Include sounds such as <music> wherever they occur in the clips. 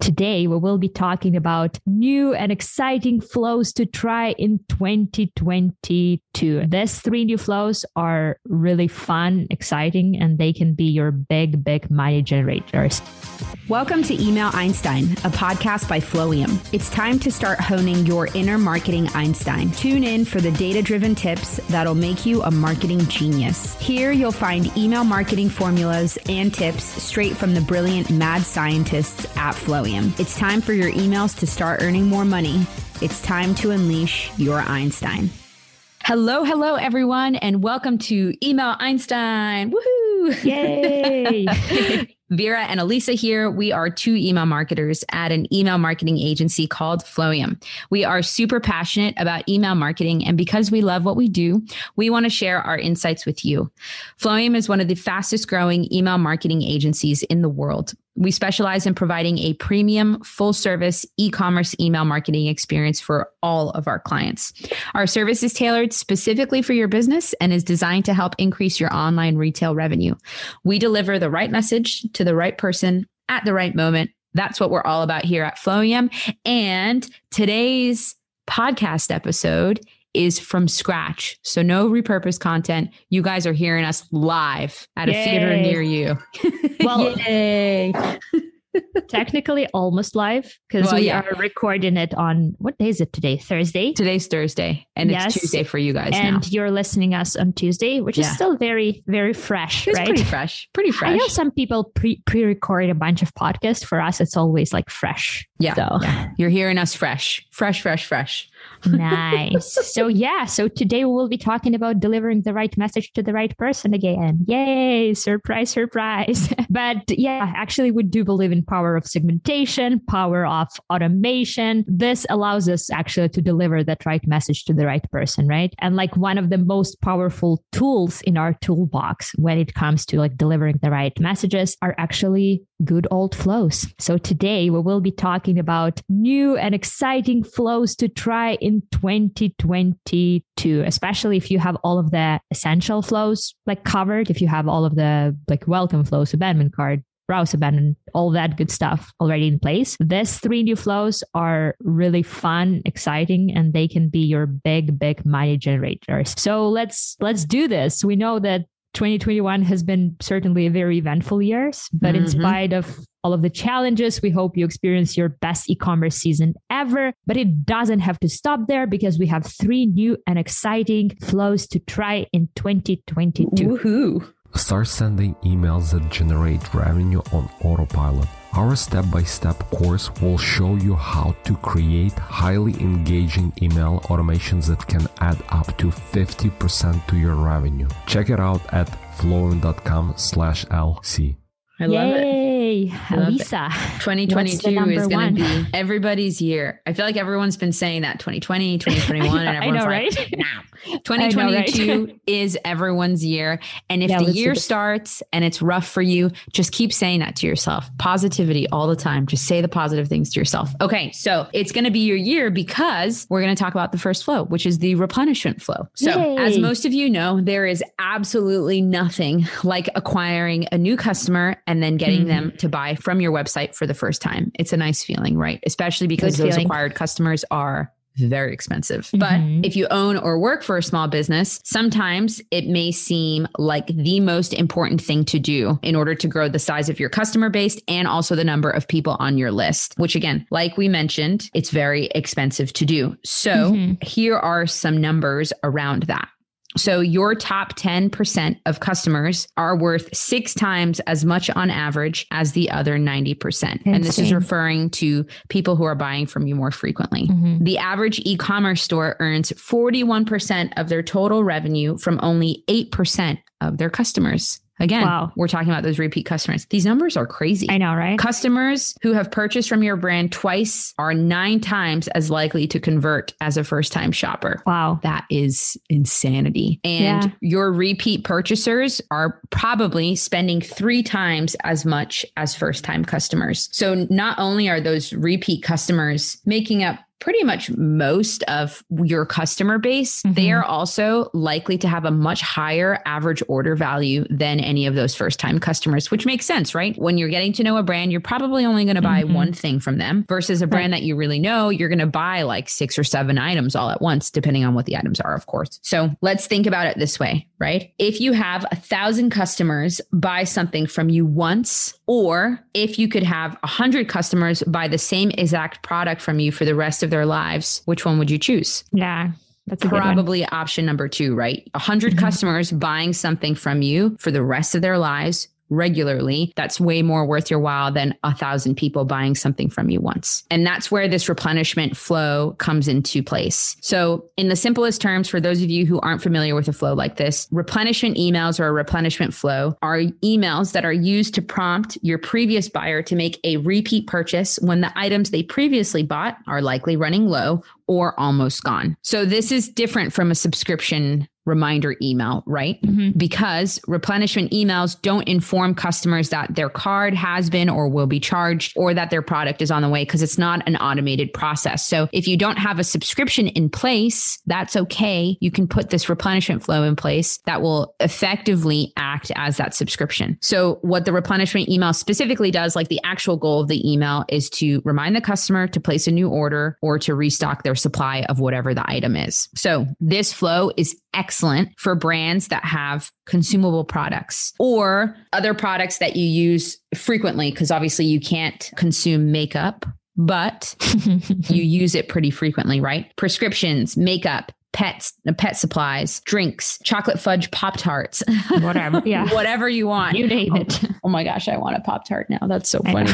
Today, we will be talking about new and exciting flows to try in 2022. These three new flows are really fun, exciting, and they can be your big, big money generators. Welcome to Email Einstein, a podcast by Flowium. It's time to start honing your inner marketing Einstein. Tune in for the data driven tips that'll make you a marketing genius. Here, you'll find email marketing formulas and tips straight from the brilliant mad scientists at Flowium. It's time for your emails to start earning more money. It's time to unleash your Einstein. Hello, hello, everyone, and welcome to Email Einstein. Woohoo! Yay! <laughs> Vera and Elisa here. We are two email marketers at an email marketing agency called Flowium. We are super passionate about email marketing, and because we love what we do, we want to share our insights with you. Flowium is one of the fastest growing email marketing agencies in the world. We specialize in providing a premium, full service e commerce email marketing experience for all of our clients. Our service is tailored specifically for your business and is designed to help increase your online retail revenue. We deliver the right message to the right person at the right moment. That's what we're all about here at Flowium. And today's podcast episode is from scratch. So no repurposed content. You guys are hearing us live at Yay. a theater near you. <laughs> Well, Yay. <laughs> technically almost live because well, we yeah. are recording it on what day is it today? Thursday. Today's Thursday, and yes. it's Tuesday for you guys. And now. you're listening us on Tuesday, which yeah. is still very, very fresh. It's right? pretty fresh. Pretty fresh. I know some people pre pre record a bunch of podcasts. For us, it's always like fresh. Yeah. So yeah. you're hearing us fresh, fresh, fresh, fresh nice. So yeah, so today we will be talking about delivering the right message to the right person again. Yay, surprise, surprise. <laughs> but yeah, actually we do believe in power of segmentation, power of automation. This allows us actually to deliver that right message to the right person, right? And like one of the most powerful tools in our toolbox when it comes to like delivering the right messages are actually good old flows. So today we will be talking about new and exciting flows to try in 2022, especially if you have all of the essential flows like covered, if you have all of the like welcome flows, abandonment cart, browse abandon, all that good stuff already in place. These three new flows are really fun, exciting, and they can be your big, big money generators. So let's let's do this. We know that 2021 has been certainly a very eventful year, but mm-hmm. in spite of all of the challenges, we hope you experience your best e-commerce season ever. But it doesn't have to stop there because we have three new and exciting flows to try in 2022. Woohoo! Start sending emails that generate revenue on autopilot. Our step by step course will show you how to create highly engaging email automations that can add up to 50% to your revenue. Check it out at flowium.com slash LC. I love Yay. it. Lisa. 2022 is going to be <laughs> everybody's year. I feel like everyone's been saying that 2020, 2021, <laughs> and everyone's know, like, right? now. 2022 know, right? is everyone's year. And if yeah, the year starts and it's rough for you, just keep saying that to yourself. Positivity all the time. Just say the positive things to yourself. Okay. So it's going to be your year because we're going to talk about the first flow, which is the replenishment flow. So, Yay. as most of you know, there is absolutely nothing like acquiring a new customer and then getting mm-hmm. them to buy from your website for the first time. It's a nice feeling, right? Especially because those acquired customers are very expensive. Mm-hmm. But if you own or work for a small business, sometimes it may seem like the most important thing to do in order to grow the size of your customer base and also the number of people on your list, which again, like we mentioned, it's very expensive to do. So mm-hmm. here are some numbers around that. So your top 10% of customers are worth six times as much on average as the other 90%. And this is referring to people who are buying from you more frequently. Mm-hmm. The average e commerce store earns 41% of their total revenue from only 8% of their customers. Again, wow. we're talking about those repeat customers. These numbers are crazy. I know, right? Customers who have purchased from your brand twice are nine times as likely to convert as a first time shopper. Wow. That is insanity. And yeah. your repeat purchasers are probably spending three times as much as first time customers. So not only are those repeat customers making up pretty much most of your customer base, mm-hmm. they are also likely to have a much higher average order value than any of those first time customers, which makes sense, right? When you're getting to know a brand, you're probably only going to buy mm-hmm. one thing from them versus a brand right. that you really know, you're going to buy like six or seven items all at once, depending on what the items are, of course. So let's think about it this way, right? If you have a thousand customers buy something from you once, or if you could have a hundred customers buy the same exact product from you for the rest of of their lives, which one would you choose? Yeah. That's probably option number two, right? A 100 mm-hmm. customers buying something from you for the rest of their lives regularly, that's way more worth your while than a thousand people buying something from you once. And that's where this replenishment flow comes into place. So, in the simplest terms, for those of you who aren't familiar with a flow like this, replenishment emails or a replenishment flow are emails that are used to prompt your previous buyer to make a repeat purchase when the items they previously bought are likely running low or almost gone. So, this is different from a subscription reminder email, right? Mm-hmm. Because replenishment emails don't inform customers that their card has been or will be charged or that their product is on the way because it's not an automated process. So if you don't have a subscription in place, that's okay. You can put this replenishment flow in place that will effectively act as that subscription. So what the replenishment email specifically does, like the actual goal of the email is to remind the customer to place a new order or to restock their supply of whatever the item is. So this flow is excellent for brands that have consumable products or other products that you use frequently, because obviously you can't consume makeup but <laughs> you use it pretty frequently, right? Prescriptions, makeup, pets, uh, pet supplies, drinks, chocolate fudge pop tarts, <laughs> whatever, yeah, whatever you want. You name oh, it. Oh, <laughs> oh my gosh, I want a pop tart now. That's so funny.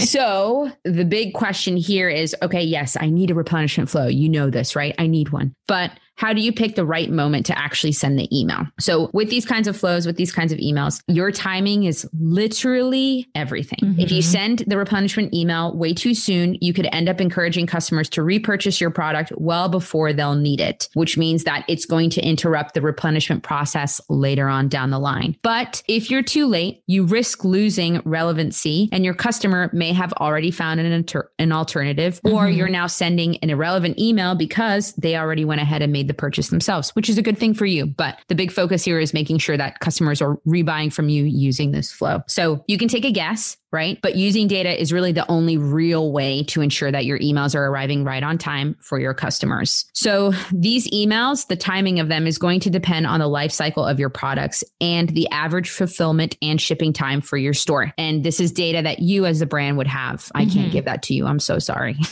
so the big question here is, okay, yes, I need a replenishment flow. You know this, right? I need one, but how do you pick the right moment to actually send the email? So, with these kinds of flows, with these kinds of emails, your timing is literally everything. Mm-hmm. If you mm-hmm. send the replenishment email way too soon, you could end up encouraging customers to repurchase your product well before they'll need it, which means that it's going to interrupt the replenishment process later on down the line. But if you're too late, you risk losing relevancy and your customer may have already found an, inter- an alternative, or mm-hmm. you're now sending an irrelevant email because they already went ahead and made made the purchase themselves, which is a good thing for you. But the big focus here is making sure that customers are rebuying from you using this flow. So you can take a guess right? But using data is really the only real way to ensure that your emails are arriving right on time for your customers. So these emails, the timing of them is going to depend on the life cycle of your products and the average fulfillment and shipping time for your store. And this is data that you as a brand would have. I mm-hmm. can't give that to you. I'm so sorry. <laughs>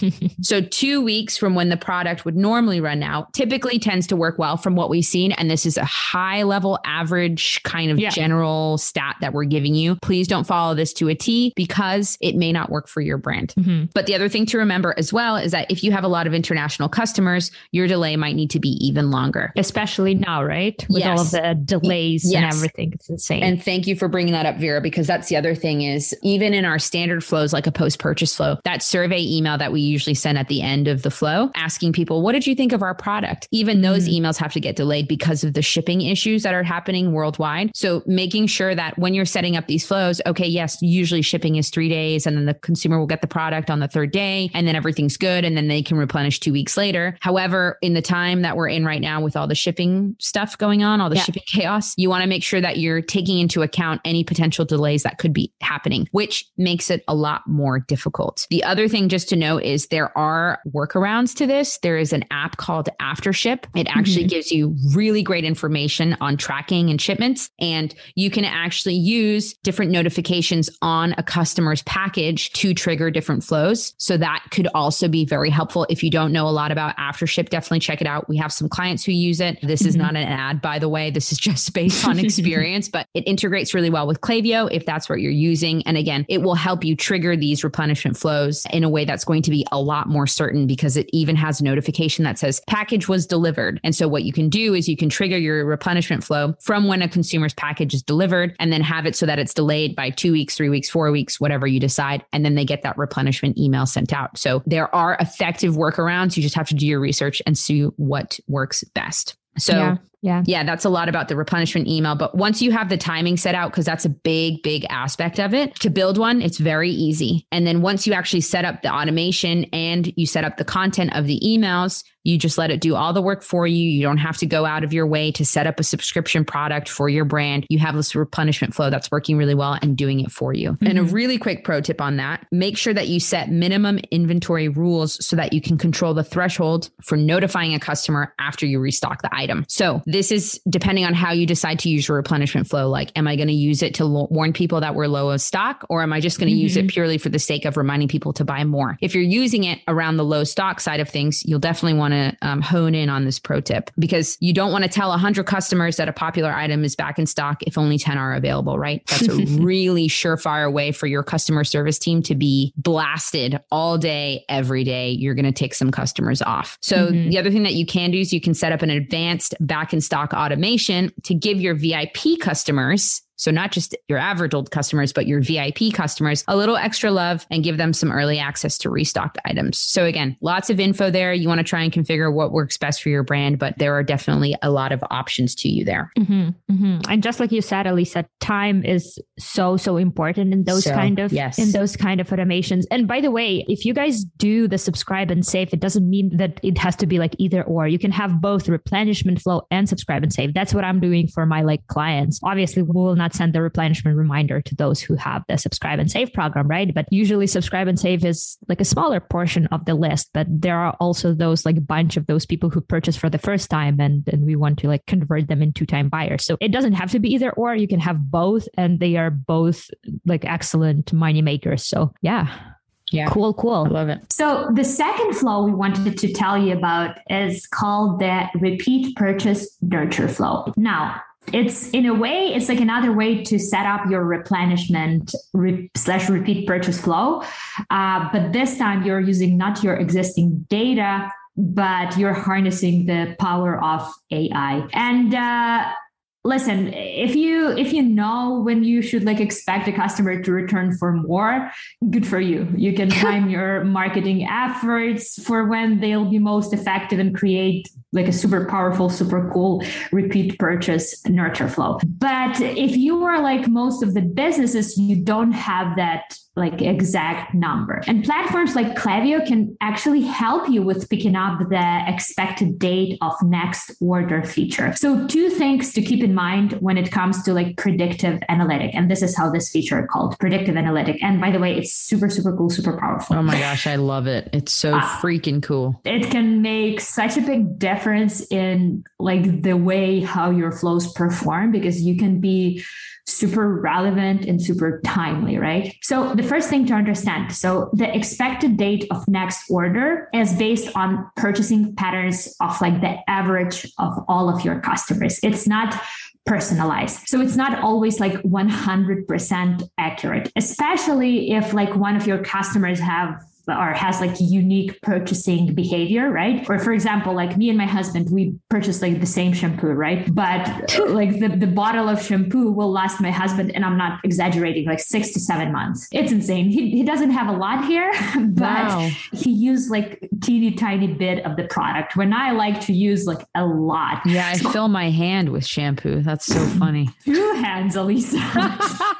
<laughs> so 2 weeks from when the product would normally run out typically tends to work well from what we've seen and this is a high level average kind of yeah. general stat that we're giving you. Please don't follow this this to a T because it may not work for your brand. Mm-hmm. But the other thing to remember as well is that if you have a lot of international customers, your delay might need to be even longer. Especially now, right? With yes. all of the delays yes. and everything. It's insane. And thank you for bringing that up, Vera, because that's the other thing is even in our standard flows, like a post purchase flow, that survey email that we usually send at the end of the flow, asking people, what did you think of our product? Even those mm-hmm. emails have to get delayed because of the shipping issues that are happening worldwide. So making sure that when you're setting up these flows, okay, yes, usually shipping is three days and then the consumer will get the product on the third day and then everything's good and then they can replenish two weeks later. However, in the time that we're in right now with all the shipping stuff going on, all the yeah. shipping <laughs> chaos, you want to make sure that you're taking into account any potential delays that could be happening, which makes it a lot more difficult. The other thing just to note is there are workarounds to this. There is an app called Aftership. It actually mm-hmm. gives you really great information on tracking and shipments. And you can actually use different notifications actions on a customer's package to trigger different flows. So that could also be very helpful. If you don't know a lot about AfterShip, definitely check it out. We have some clients who use it. This is mm-hmm. not an ad, by the way. This is just <laughs> based on experience, but it integrates really well with Klaviyo if that's what you're using. And again, it will help you trigger these replenishment flows in a way that's going to be a lot more certain because it even has a notification that says package was delivered. And so what you can do is you can trigger your replenishment flow from when a consumer's package is delivered and then have it so that it's delayed by two weeks, three weeks, four weeks, whatever you decide. And then they get that replenishment email sent out. So there are effective workarounds. You just have to do your research and see what works best. So yeah. Yeah. Yeah. That's a lot about the replenishment email. But once you have the timing set out, because that's a big, big aspect of it, to build one, it's very easy. And then once you actually set up the automation and you set up the content of the emails, you just let it do all the work for you. You don't have to go out of your way to set up a subscription product for your brand. You have this replenishment flow that's working really well and doing it for you. Mm-hmm. And a mm-hmm. really quick pro tip on that make sure that you set minimum inventory rules so that you can control the threshold for notifying a customer after you restock the item. So, this is depending on how you decide to use your replenishment flow. Like, am I going to use it to lo- warn people that we're low of stock, or am I just going to mm-hmm. use it mm-hmm. purely for the sake of reminding people to buy more? If you're using it around the low stock side of things, you'll definitely want to um, hone in on this pro tip because you don't want to tell 100 customers that a popular item is back in stock if only 10 are available, right? That's a <laughs> really surefire way for your customer service team to be blasted all day, every day. You're going to take some customers off. So, mm-hmm. the other thing that you can do is you can set up an advanced back in stock automation to give your VIP customers so not just your average old customers, but your VIP customers, a little extra love and give them some early access to restocked items. So again, lots of info there. You want to try and configure what works best for your brand, but there are definitely a lot of options to you there. Mm-hmm, mm-hmm. And just like you said, Elisa, time is so, so important in those so, kind of, yes. in those kind of automations. And by the way, if you guys do the subscribe and save, it doesn't mean that it has to be like either or. You can have both replenishment flow and subscribe and save. That's what I'm doing for my like clients. Obviously, we will not not send the replenishment reminder to those who have the subscribe and save program, right? But usually subscribe and save is like a smaller portion of the list. But there are also those like a bunch of those people who purchase for the first time and, and we want to like convert them into time buyers. So it doesn't have to be either or. You can have both and they are both like excellent money makers. So yeah. Yeah. Cool, cool. I love it. So the second flow we wanted to tell you about is called the repeat purchase nurture flow. Now, it's in a way it's like another way to set up your replenishment re- slash repeat purchase flow. Uh, but this time you're using not your existing data but you're harnessing the power of ai and uh, listen if you if you know when you should like expect a customer to return for more good for you you can <laughs> time your marketing efforts for when they'll be most effective and create like a super powerful, super cool repeat purchase nurture flow. But if you are like most of the businesses, you don't have that like exact number. And platforms like Klaviyo can actually help you with picking up the expected date of next order feature. So two things to keep in mind when it comes to like predictive analytic. And this is how this feature called predictive analytic. And by the way, it's super, super cool, super powerful. Oh my gosh, I love it. It's so uh, freaking cool. It can make such a big difference in like the way how your flows perform because you can be super relevant and super timely, right? So the first thing to understand, so the expected date of next order is based on purchasing patterns of like the average of all of your customers. It's not personalized. So it's not always like 100% accurate, especially if like one of your customers have or has like unique purchasing behavior, right? Or for example, like me and my husband, we purchase like the same shampoo, right? But like the, the bottle of shampoo will last my husband, and I'm not exaggerating, like six to seven months. It's insane. He, he doesn't have a lot here, <laughs> but wow. he used like teeny tiny bit of the product when I like to use like a lot. Yeah, I so, fill my hand with shampoo. That's so <laughs> funny. Two hands, Elisa. <laughs>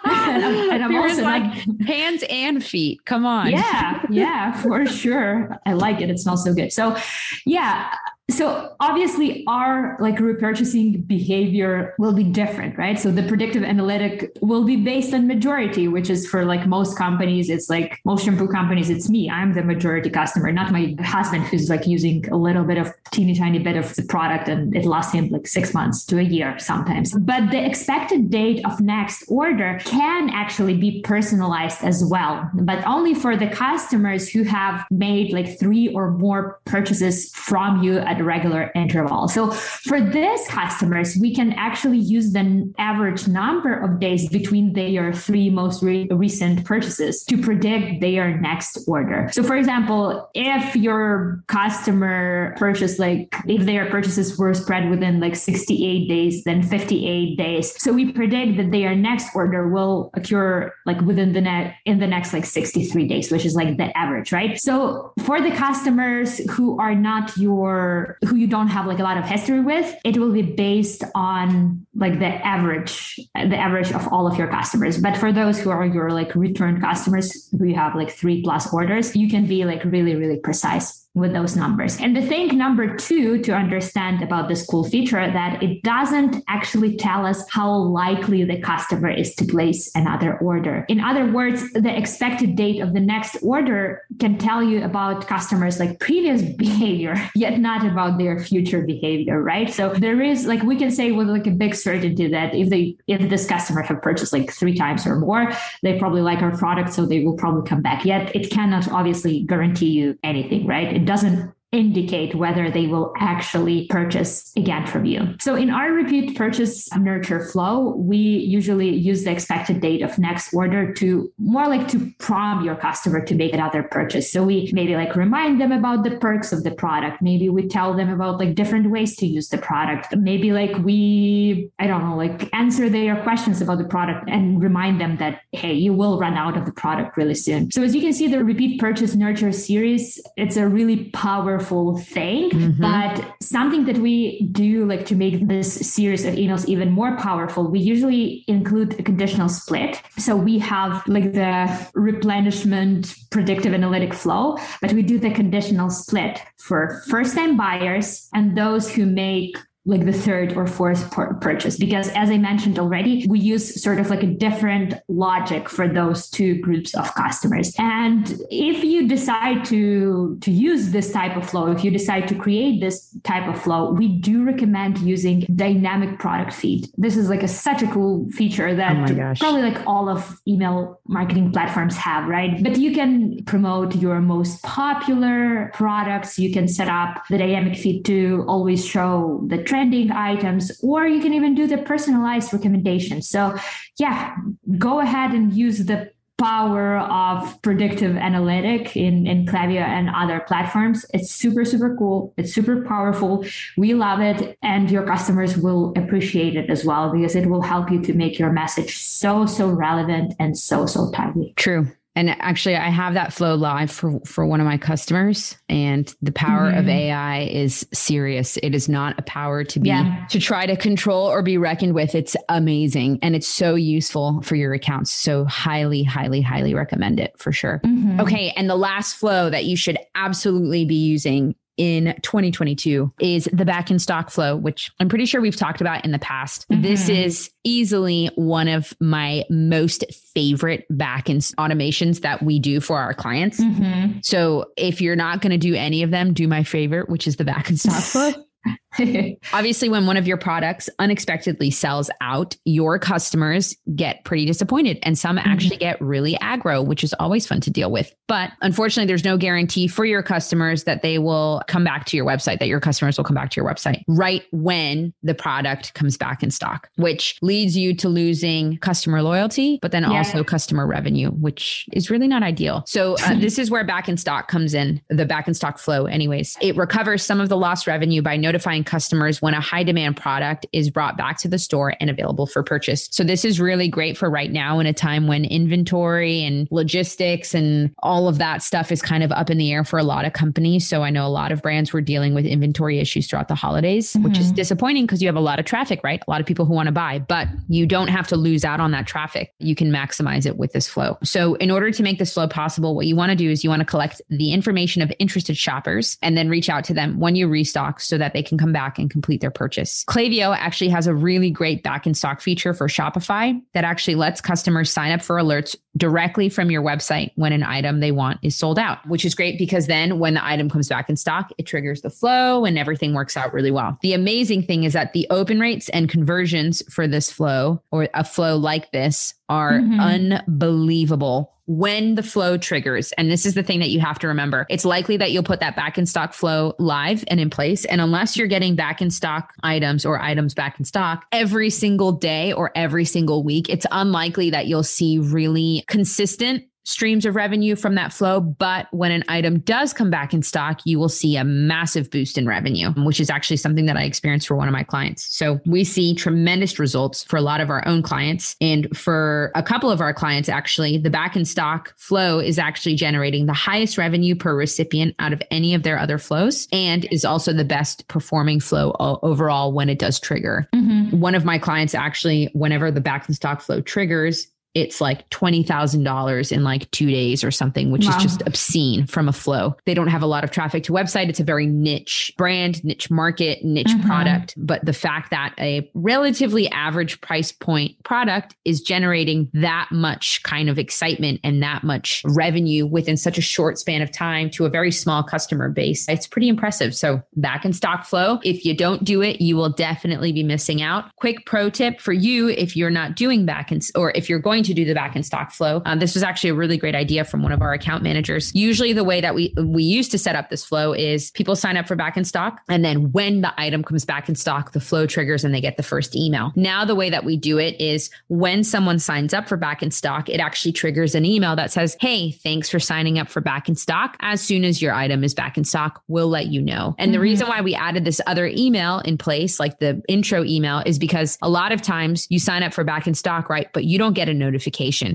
and I'm, and I'm also like hands and feet. Come on. Yeah, yeah, for sure. I like it. It smells so good. So, yeah. So obviously our like repurchasing behavior will be different, right? So the predictive analytic will be based on majority, which is for like most companies, it's like most shampoo companies, it's me. I'm the majority customer, not my husband who's like using a little bit of teeny tiny bit of the product and it lasts him like six months to a year sometimes. But the expected date of next order can actually be personalized as well, but only for the customers who have made like three or more purchases from you at regular interval. So for these customers, we can actually use the average number of days between their three most re- recent purchases to predict their next order. So for example, if your customer purchased like if their purchases were spread within like 68 days, then 58 days. So we predict that their next order will occur like within the net in the next like 63 days, which is like the average, right? So for the customers who are not your who you don't have like a lot of history with, it will be based on like the average, the average of all of your customers. But for those who are your like return customers who you have like three plus orders, you can be like really, really precise with those numbers. And the thing number two to understand about this cool feature that it doesn't actually tell us how likely the customer is to place another order. In other words, the expected date of the next order can tell you about customers like previous <laughs> behavior, yet not about their future behavior, right? So there is like we can say with like a big certainty that if they if this customer have purchased like three times or more, they probably like our product, so they will probably come back. Yet it cannot obviously guarantee you anything, right? It doesn't indicate whether they will actually purchase again from you. So in our repeat purchase nurture flow, we usually use the expected date of next order to more like to prompt your customer to make another purchase. So we maybe like remind them about the perks of the product. Maybe we tell them about like different ways to use the product. Maybe like we, I don't know, like answer their questions about the product and remind them that, hey, you will run out of the product really soon. So as you can see, the repeat purchase nurture series, it's a really powerful powerful thing, mm-hmm. but something that we do like to make this series of emails even more powerful, we usually include a conditional split. So we have like the replenishment predictive analytic flow, but we do the conditional split for first time buyers and those who make like the third or fourth purchase. Because as i mentioned already we use sort of like a different logic for those two groups of customers. And if you decide to to use this type of flow if you decide to create this type of flow we do recommend using dynamic product feed. This is like a such a cool feature that oh probably like all of email marketing platforms have right? But you can promote your most popular products. You can set up the dynamic feed to always show the trending items, or you can even do the personalized recommendations. So, yeah, go ahead and use the power of predictive analytic in, in Klaviyo and other platforms. It's super, super cool. It's super powerful. We love it. And your customers will appreciate it as well because it will help you to make your message so, so relevant and so, so timely. True. And actually, I have that flow live for, for one of my customers. And the power mm-hmm. of AI is serious. It is not a power to be yeah. to try to control or be reckoned with. It's amazing. And it's so useful for your accounts. So highly, highly, highly recommend it for sure. Mm-hmm. Okay. And the last flow that you should absolutely be using in 2022 is the back in stock flow, which I'm pretty sure we've talked about in the past. Mm-hmm. This is easily one of my most favorite back in automations that we do for our clients. Mm-hmm. So if you're not going to do any of them, do my favorite, which is the back in stock flow. <laughs> <laughs> Obviously, when one of your products unexpectedly sells out, your customers get pretty disappointed and some mm-hmm. actually get really aggro, which is always fun to deal with. But unfortunately, there's no guarantee for your customers that they will come back to your website, that your customers will come back to your website right when the product comes back in stock, which leads you to losing customer loyalty, but then yeah. also customer revenue, which is really not ideal. So, uh, <laughs> this is where back in stock comes in, the back in stock flow, anyways. It recovers some of the lost revenue by notifying customers when a high demand product is brought back to the store and available for purchase. So this is really great for right now in a time when inventory and logistics and all of that stuff is kind of up in the air for a lot of companies. So I know a lot of brands were dealing with inventory issues throughout the holidays, mm-hmm. which is mm-hmm. disappointing because you have a lot of traffic, right? A lot of people who want to buy, but you don't have to lose out on that traffic. You can maximize it with this flow. So in order to make this flow possible, what you want to do is you want to collect the information of interested shoppers and then reach out to them when you restock so that they can come back and complete their purchase. Klaviyo actually has a really great back in stock feature for Shopify that actually lets customers sign up for alerts directly from your website when an item they want is sold out, which is great because then when the item comes back in stock, it triggers the flow and everything works out really well. The amazing thing is that the open rates and conversions for this flow or a flow like this are mm-hmm. unbelievable when the flow triggers. And this is the thing that you have to remember. It's likely that you'll put that back in stock flow live and in place. And unless you're getting back in stock items or items back in stock every single day or every single week, it's unlikely that you'll see really consistent streams of revenue from that flow. But when an item does come back in stock, you will see a massive boost in revenue, which is actually something that I experienced for one of my clients. So we see tremendous results for a lot of our own clients. And for a couple of our clients, actually, the back in stock flow is actually generating the highest revenue per recipient out of any of their other flows and is also the best performing flow overall when it does trigger. Mm-hmm. One of my clients actually, whenever the back in stock flow triggers, it's like $20,000 in like two days or something, which wow. is just obscene from a flow. They don't have a lot of traffic to website. It's a very niche brand, niche market, niche mm-hmm. product. But the fact that a relatively average price point product is generating that much kind of excitement and that much revenue within such a short span of time to a very small customer base, it's pretty impressive. So back in stock flow, if you don't do it, you will definitely be missing out. Quick pro tip for you, if you're not doing back in, or if you're going going to do the back in stock flow. Um, this was actually a really great idea from one of our account managers. Usually, the way that we we used to set up this flow is people sign up for back in stock, and then when the item comes back in stock, the flow triggers and they get the first email. Now, the way that we do it is when someone signs up for back in stock, it actually triggers an email that says, "Hey, thanks for signing up for back in stock. As soon as your item is back in stock, we'll let you know." And mm-hmm. the reason why we added this other email in place, like the intro email, is because a lot of times you sign up for back in stock, right? But you don't get a notification.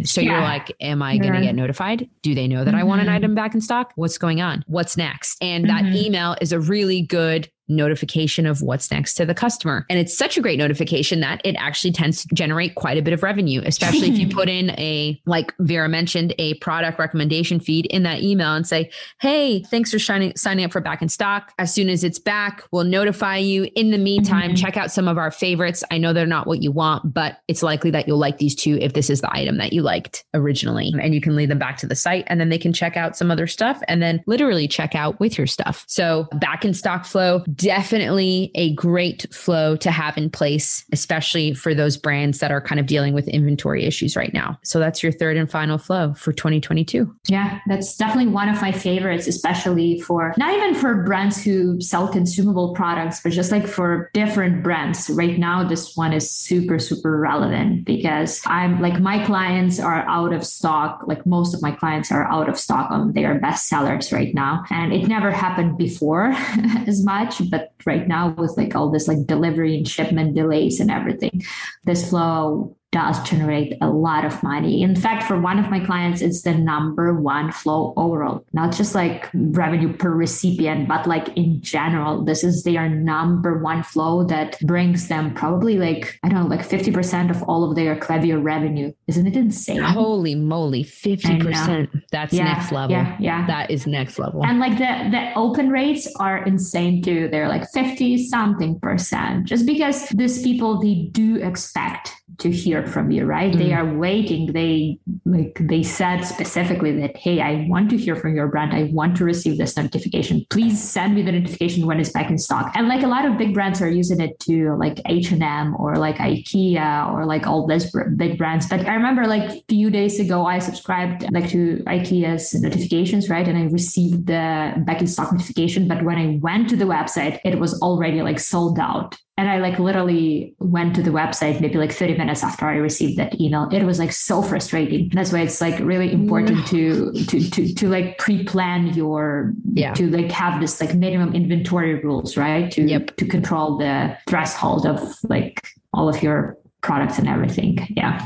So yeah. you're like, am I going to get notified? Do they know that mm-hmm. I want an mm-hmm. item back in stock? What's going on? What's next? And mm-hmm. that email is a really good notification of what's next to the customer. And it's such a great notification that it actually tends to generate quite a bit of revenue, especially if you <laughs> put in a, like Vera mentioned, a product recommendation feed in that email and say, Hey, thanks for shining, signing up for back in stock. As soon as it's back, we'll notify you. In the meantime, mm-hmm. check out some of our favorites. I know they're not what you want, but it's likely that you'll like these two if this is the item that you liked originally. And you can lead them back to the site and then they can check out some other stuff and then literally check out with your stuff. So back in stock flow definitely a great flow to have in place, especially for those brands that are kind of dealing with inventory issues right now. So that's your third and final flow for 2022. Yeah, that's definitely one of my favorites, especially for not even for brands who sell consumable products, but just like for different brands. Right now, this one is super, super relevant because I'm like my clients are out of stock. Like most of my clients are out of stock on their best sellers right now. And it never happened before <laughs> as much but right now with like all this like delivery and shipment delays and everything this flow does generate a lot of money. In fact, for one of my clients, it's the number one flow overall, not just like revenue per recipient, but like in general. This is their number one flow that brings them probably like, I don't know, like 50% of all of their Klaviyo revenue. Isn't it insane? Holy moly, 50%. That's yeah, next level. Yeah, yeah. That is next level. And like the, the open rates are insane too. They're like 50 something percent, just because these people, they do expect to hear from you right? Mm-hmm. they are waiting. They like they said specifically that hey i want to hear from your brand. I want to receive this notification. Please send me the notification when it's back in stock. And like a lot of big brands are using it too like h&m or like ikea or like all these big brands. But i remember like a few days ago i subscribed like to ikea's notifications right? And i received the back in stock notification. But when i went to the website it was already like sold out and I like literally went to the website maybe like 30 minutes after I received that email. It was like so frustrating. That's why it's like really important mm. to to to to like pre-plan your yeah. to like have this like minimum inventory rules, right? To yep. to control the threshold of like all of your products and everything. Yeah.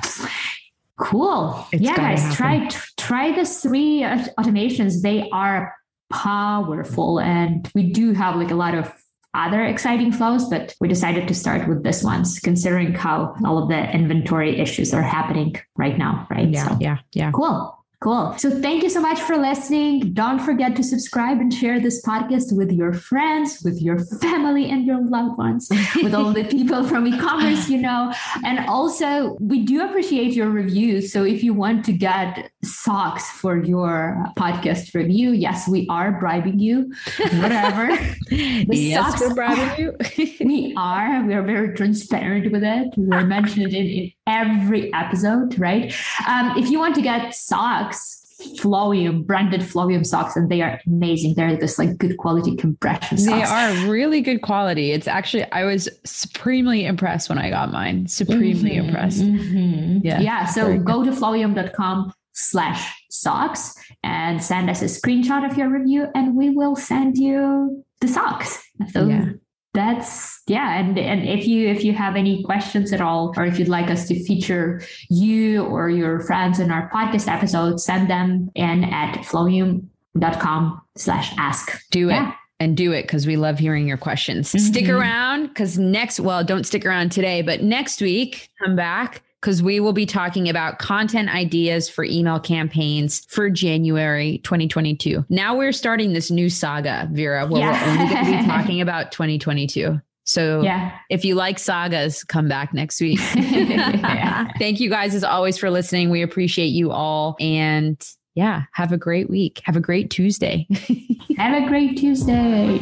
Cool. It's yeah, guys, try try the three automations. They are powerful and we do have like a lot of other exciting flows, but we decided to start with this ones, considering how all of the inventory issues are happening right now, right? Yeah, so, yeah, yeah. Cool. Cool. So thank you so much for listening. Don't forget to subscribe and share this podcast with your friends, with your family and your loved ones, with all the <laughs> people from e-commerce you know. And also, we do appreciate your reviews. So if you want to get socks for your podcast review, yes, we are bribing you. Whatever. <laughs> the yes, socks we're bribing you. <laughs> we are. We are very transparent with it. We're mentioned in, in every episode, right? Um, if you want to get socks, Flowium, branded Flowium socks, and they are amazing. They're this like good quality compression socks. They are really good quality. It's actually, I was supremely impressed when I got mine. Supremely mm-hmm, impressed. Mm-hmm. Yeah. Yeah. So go to flowium.com slash socks and send us a screenshot of your review and we will send you the socks. So yeah that's yeah and and if you if you have any questions at all or if you'd like us to feature you or your friends in our podcast episode send them in at flowium.com slash ask do yeah. it and do it because we love hearing your questions mm-hmm. stick around because next well don't stick around today but next week come back because we will be talking about content ideas for email campaigns for January 2022. Now we're starting this new saga, Vera, where yeah. we're only going to be <laughs> talking about 2022. So yeah. if you like sagas, come back next week. <laughs> Thank you guys as always for listening. We appreciate you all. And yeah, have a great week. Have a great Tuesday. <laughs> have a great Tuesday.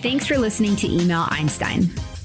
Thanks for listening to Email Einstein.